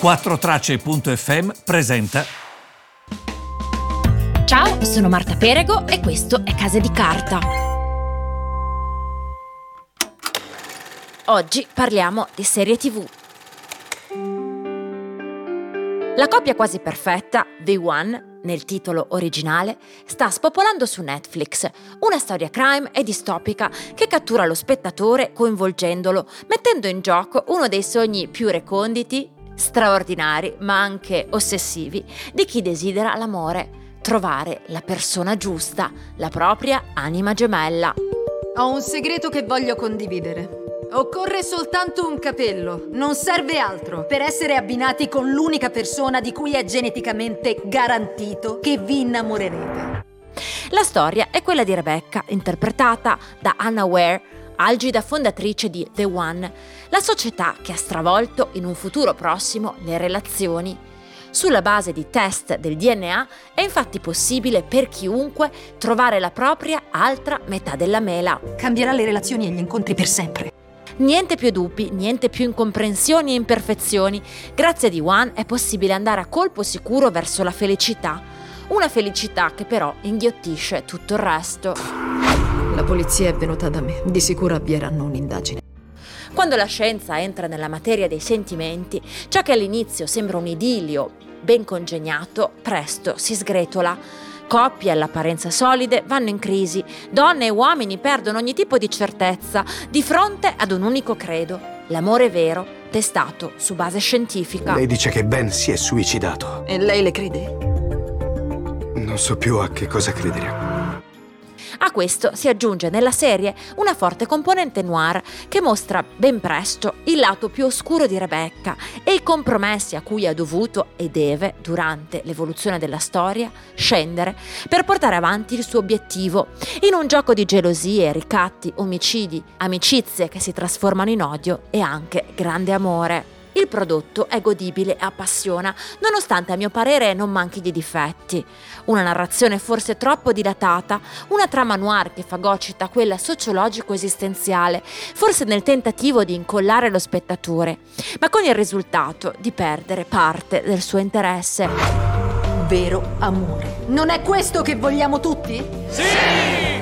4Tracce.fm presenta. Ciao, sono Marta Perego e questo è Case di Carta. Oggi parliamo di serie TV. La coppia quasi perfetta, The One, nel titolo originale, sta spopolando su Netflix, una storia crime e distopica che cattura lo spettatore coinvolgendolo, mettendo in gioco uno dei sogni più reconditi, straordinari, ma anche ossessivi, di chi desidera l'amore, trovare la persona giusta, la propria anima gemella. Ho un segreto che voglio condividere. Occorre soltanto un capello, non serve altro, per essere abbinati con l'unica persona di cui è geneticamente garantito che vi innamorerete. La storia è quella di Rebecca, interpretata da Anna Ware, algida fondatrice di The One, la società che ha stravolto in un futuro prossimo le relazioni. Sulla base di test del DNA è infatti possibile per chiunque trovare la propria altra metà della mela. Cambierà le relazioni e gli incontri per sempre. Niente più dubbi, niente più incomprensioni e imperfezioni. Grazie a D1 è possibile andare a colpo sicuro verso la felicità. Una felicità che però inghiottisce tutto il resto. La polizia è venuta da me, di sicuro avvieranno un'indagine. Quando la scienza entra nella materia dei sentimenti, ciò che all'inizio sembra un idillio ben congegnato, presto si sgretola. Coppie all'apparenza solide vanno in crisi, donne e uomini perdono ogni tipo di certezza di fronte ad un unico credo, l'amore vero, testato su base scientifica. Lei dice che Ben si è suicidato. E lei le crede? Non so più a che cosa credere. A questo si aggiunge nella serie una forte componente noir che mostra ben presto il lato più oscuro di Rebecca e i compromessi a cui ha dovuto e deve, durante l'evoluzione della storia, scendere per portare avanti il suo obiettivo, in un gioco di gelosie, ricatti, omicidi, amicizie che si trasformano in odio e anche grande amore. Il prodotto è godibile e appassiona, nonostante a mio parere non manchi di difetti. Una narrazione forse troppo dilatata, una trama noir che fagocita quella sociologico-esistenziale, forse nel tentativo di incollare lo spettatore, ma con il risultato di perdere parte del suo interesse. Vero amore. Non è questo che vogliamo tutti? Sì!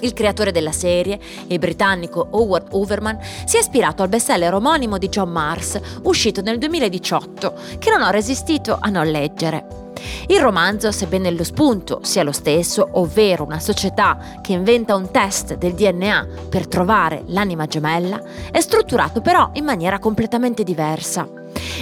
Il creatore della serie, il britannico Howard Overman, si è ispirato al bestseller omonimo di John Mars, uscito nel 2018, che non ho resistito a non leggere. Il romanzo, sebbene lo spunto sia lo stesso, ovvero una società che inventa un test del DNA per trovare l'anima gemella, è strutturato però in maniera completamente diversa.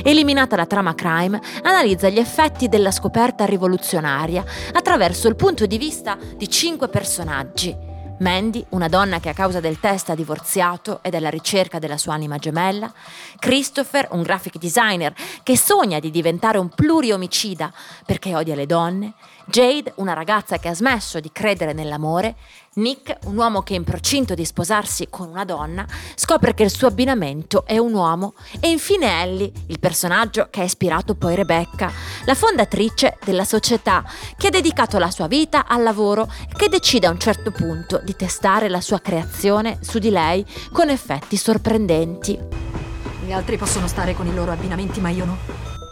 Eliminata la trama crime, analizza gli effetti della scoperta rivoluzionaria attraverso il punto di vista di cinque personaggi Mandy, una donna che a causa del test ha divorziato ed è alla ricerca della sua anima gemella, Christopher, un graphic designer che sogna di diventare un pluriomicida perché odia le donne, Jade, una ragazza che ha smesso di credere nell'amore, Nick, un uomo che è in procinto di sposarsi con una donna, scopre che il suo abbinamento è un uomo e infine Ellie, il personaggio che ha ispirato poi Rebecca, la fondatrice della società che ha dedicato la sua vita al lavoro e che decide a un certo punto di testare la sua creazione su di lei con effetti sorprendenti. Gli altri possono stare con i loro abbinamenti ma io no.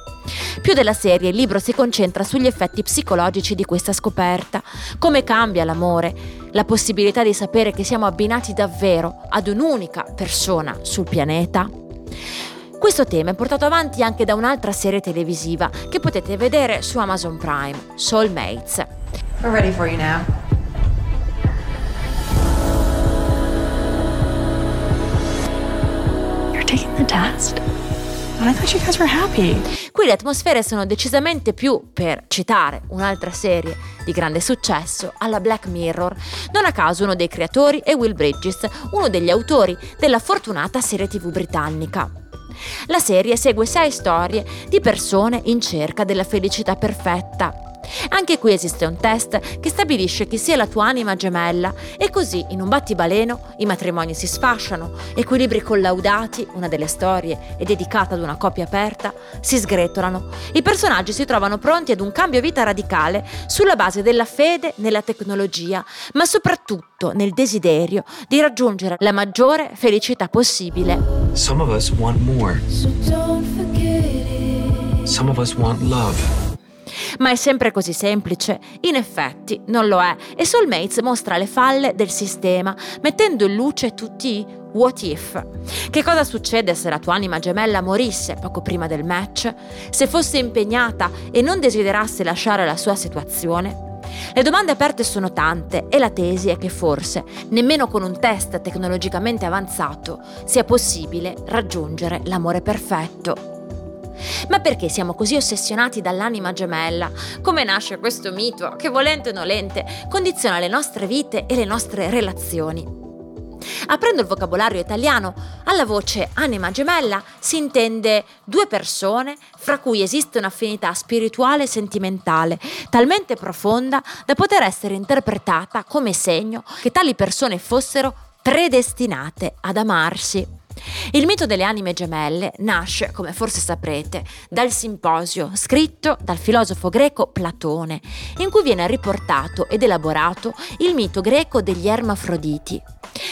Più della serie, il libro si concentra sugli effetti psicologici di questa scoperta, come cambia l'amore, la possibilità di sapere che siamo abbinati davvero ad un'unica persona sul pianeta. Questo tema è portato avanti anche da un'altra serie televisiva che potete vedere su Amazon Prime, Soulmates. We're ready for you now. Qui le atmosfere sono decisamente più, per citare un'altra serie di grande successo, alla Black Mirror. Non a caso uno dei creatori è Will Bridges, uno degli autori della fortunata serie tv britannica. La serie segue sei storie di persone in cerca della felicità perfetta. Anche qui esiste un test che stabilisce chi sia la tua anima gemella e così in un battibaleno i matrimoni si sfasciano, equilibri collaudati, una delle storie è dedicata ad una coppia aperta, si sgretolano, i personaggi si trovano pronti ad un cambio vita radicale sulla base della fede nella tecnologia, ma soprattutto nel desiderio di raggiungere la maggiore felicità possibile. Some of us want more. Some of us want love. Ma è sempre così semplice? In effetti non lo è e Soulmates mostra le falle del sistema, mettendo in luce tutti i what if. Che cosa succede se la tua anima gemella morisse poco prima del match? Se fosse impegnata e non desiderasse lasciare la sua situazione? Le domande aperte sono tante e la tesi è che forse nemmeno con un test tecnologicamente avanzato sia possibile raggiungere l'amore perfetto. Ma perché siamo così ossessionati dall'anima gemella? Come nasce questo mito che, volente o nolente, condiziona le nostre vite e le nostre relazioni? Aprendo il vocabolario italiano, alla voce anima gemella si intende due persone fra cui esiste un'affinità spirituale e sentimentale talmente profonda da poter essere interpretata come segno che tali persone fossero predestinate ad amarsi. Il mito delle anime gemelle nasce, come forse saprete, dal simposio scritto dal filosofo greco Platone, in cui viene riportato ed elaborato il mito greco degli ermafroditi.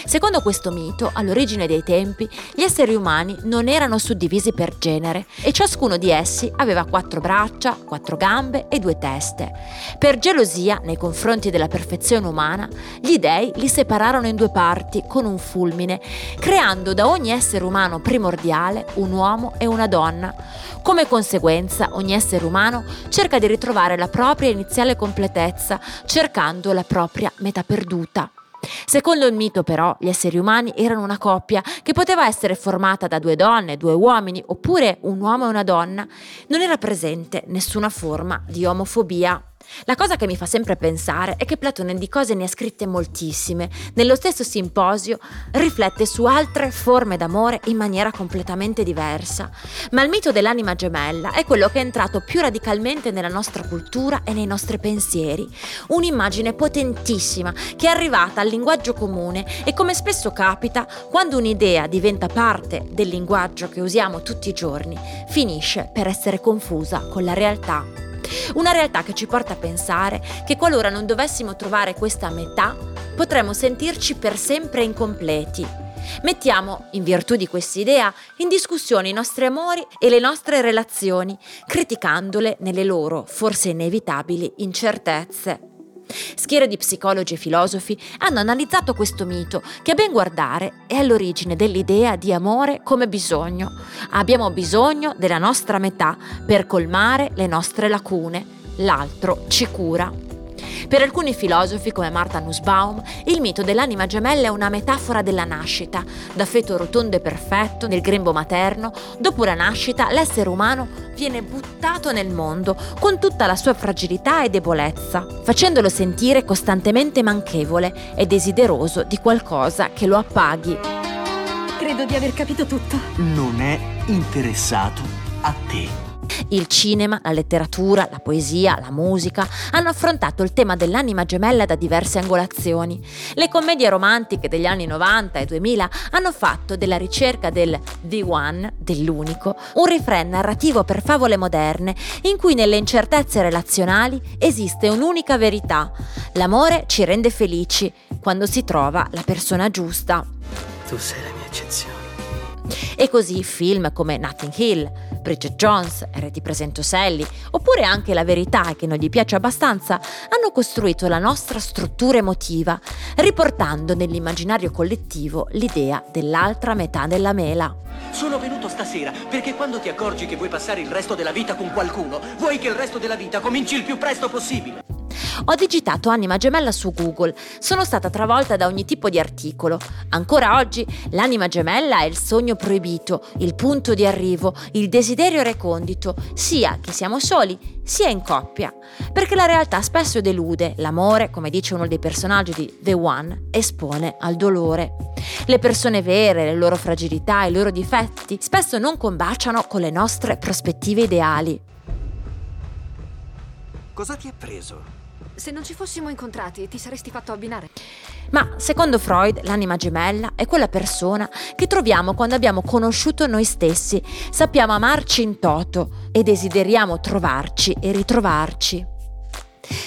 Secondo questo mito, all'origine dei tempi, gli esseri umani non erano suddivisi per genere e ciascuno di essi aveva quattro braccia, quattro gambe e due teste. Per gelosia nei confronti della perfezione umana, gli dei li separarono in due parti con un fulmine, creando da ogni essere umano primordiale un uomo e una donna. Come conseguenza, ogni essere umano cerca di ritrovare la propria iniziale completezza, cercando la propria metà perduta. Secondo il mito però gli esseri umani erano una coppia che poteva essere formata da due donne, due uomini oppure un uomo e una donna. Non era presente nessuna forma di omofobia. La cosa che mi fa sempre pensare è che Platone di cose ne ha scritte moltissime. Nello stesso simposio riflette su altre forme d'amore in maniera completamente diversa. Ma il mito dell'anima gemella è quello che è entrato più radicalmente nella nostra cultura e nei nostri pensieri. Un'immagine potentissima che è arrivata al linguaggio comune e come spesso capita, quando un'idea diventa parte del linguaggio che usiamo tutti i giorni, finisce per essere confusa con la realtà. Una realtà che ci porta a pensare che qualora non dovessimo trovare questa metà, potremmo sentirci per sempre incompleti. Mettiamo, in virtù di quest'idea, in discussione i nostri amori e le nostre relazioni, criticandole nelle loro, forse inevitabili, incertezze. Schiere di psicologi e filosofi hanno analizzato questo mito che a ben guardare è all'origine dell'idea di amore come bisogno. Abbiamo bisogno della nostra metà per colmare le nostre lacune, l'altro ci cura. Per alcuni filosofi come Martha Nussbaum, il mito dell'anima gemella è una metafora della nascita. Da feto rotondo e perfetto nel grembo materno, dopo la nascita l'essere umano viene buttato nel mondo con tutta la sua fragilità e debolezza, facendolo sentire costantemente manchevole e desideroso di qualcosa che lo appaghi. Credo di aver capito tutto. Non è interessato a te. Il cinema, la letteratura, la poesia, la musica hanno affrontato il tema dell'anima gemella da diverse angolazioni. Le commedie romantiche degli anni 90 e 2000 hanno fatto della ricerca del The One, dell'unico, un refrain narrativo per favole moderne in cui nelle incertezze relazionali esiste un'unica verità. L'amore ci rende felici quando si trova la persona giusta. Tu sei la mia eccezione. E così film come Nothing Hill, Bridget Jones, R ti presento Sally, oppure anche La verità che non gli piace abbastanza, hanno costruito la nostra struttura emotiva, riportando nell'immaginario collettivo l'idea dell'altra metà della mela. Sono venuto stasera perché quando ti accorgi che vuoi passare il resto della vita con qualcuno, vuoi che il resto della vita cominci il più presto possibile. Ho digitato anima gemella su Google, sono stata travolta da ogni tipo di articolo. Ancora oggi l'anima gemella è il sogno proibito, il punto di arrivo, il desiderio recondito, sia che siamo soli, sia in coppia. Perché la realtà spesso delude, l'amore, come dice uno dei personaggi di The One, espone al dolore. Le persone vere, le loro fragilità, i loro difetti spesso non combaciano con le nostre prospettive ideali. Cosa ti ha preso? Se non ci fossimo incontrati, ti saresti fatto abbinare. Ma secondo Freud, l'anima gemella è quella persona che troviamo quando abbiamo conosciuto noi stessi, sappiamo amarci in toto e desideriamo trovarci e ritrovarci.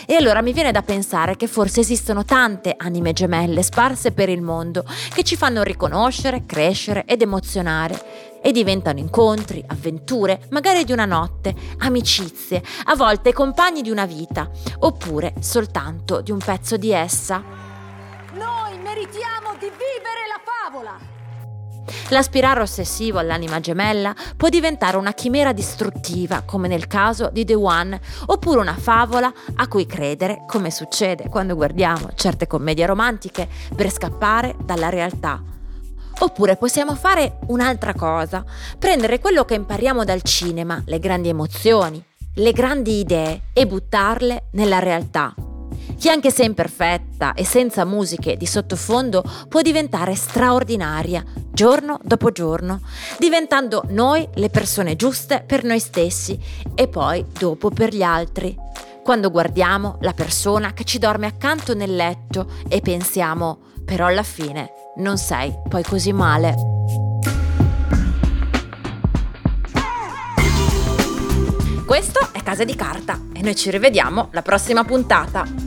E allora mi viene da pensare che forse esistono tante anime gemelle sparse per il mondo che ci fanno riconoscere, crescere ed emozionare. E diventano incontri, avventure, magari di una notte, amicizie, a volte compagni di una vita, oppure soltanto di un pezzo di essa. Noi meritiamo di vivere la favola! L'aspirare ossessivo all'anima gemella può diventare una chimera distruttiva, come nel caso di The One, oppure una favola a cui credere, come succede quando guardiamo certe commedie romantiche, per scappare dalla realtà. Oppure possiamo fare un'altra cosa, prendere quello che impariamo dal cinema, le grandi emozioni, le grandi idee e buttarle nella realtà che anche se imperfetta e senza musiche di sottofondo può diventare straordinaria giorno dopo giorno, diventando noi le persone giuste per noi stessi e poi dopo per gli altri. Quando guardiamo la persona che ci dorme accanto nel letto e pensiamo, però alla fine non sei poi così male. Questo è Casa di Carta e noi ci rivediamo la prossima puntata.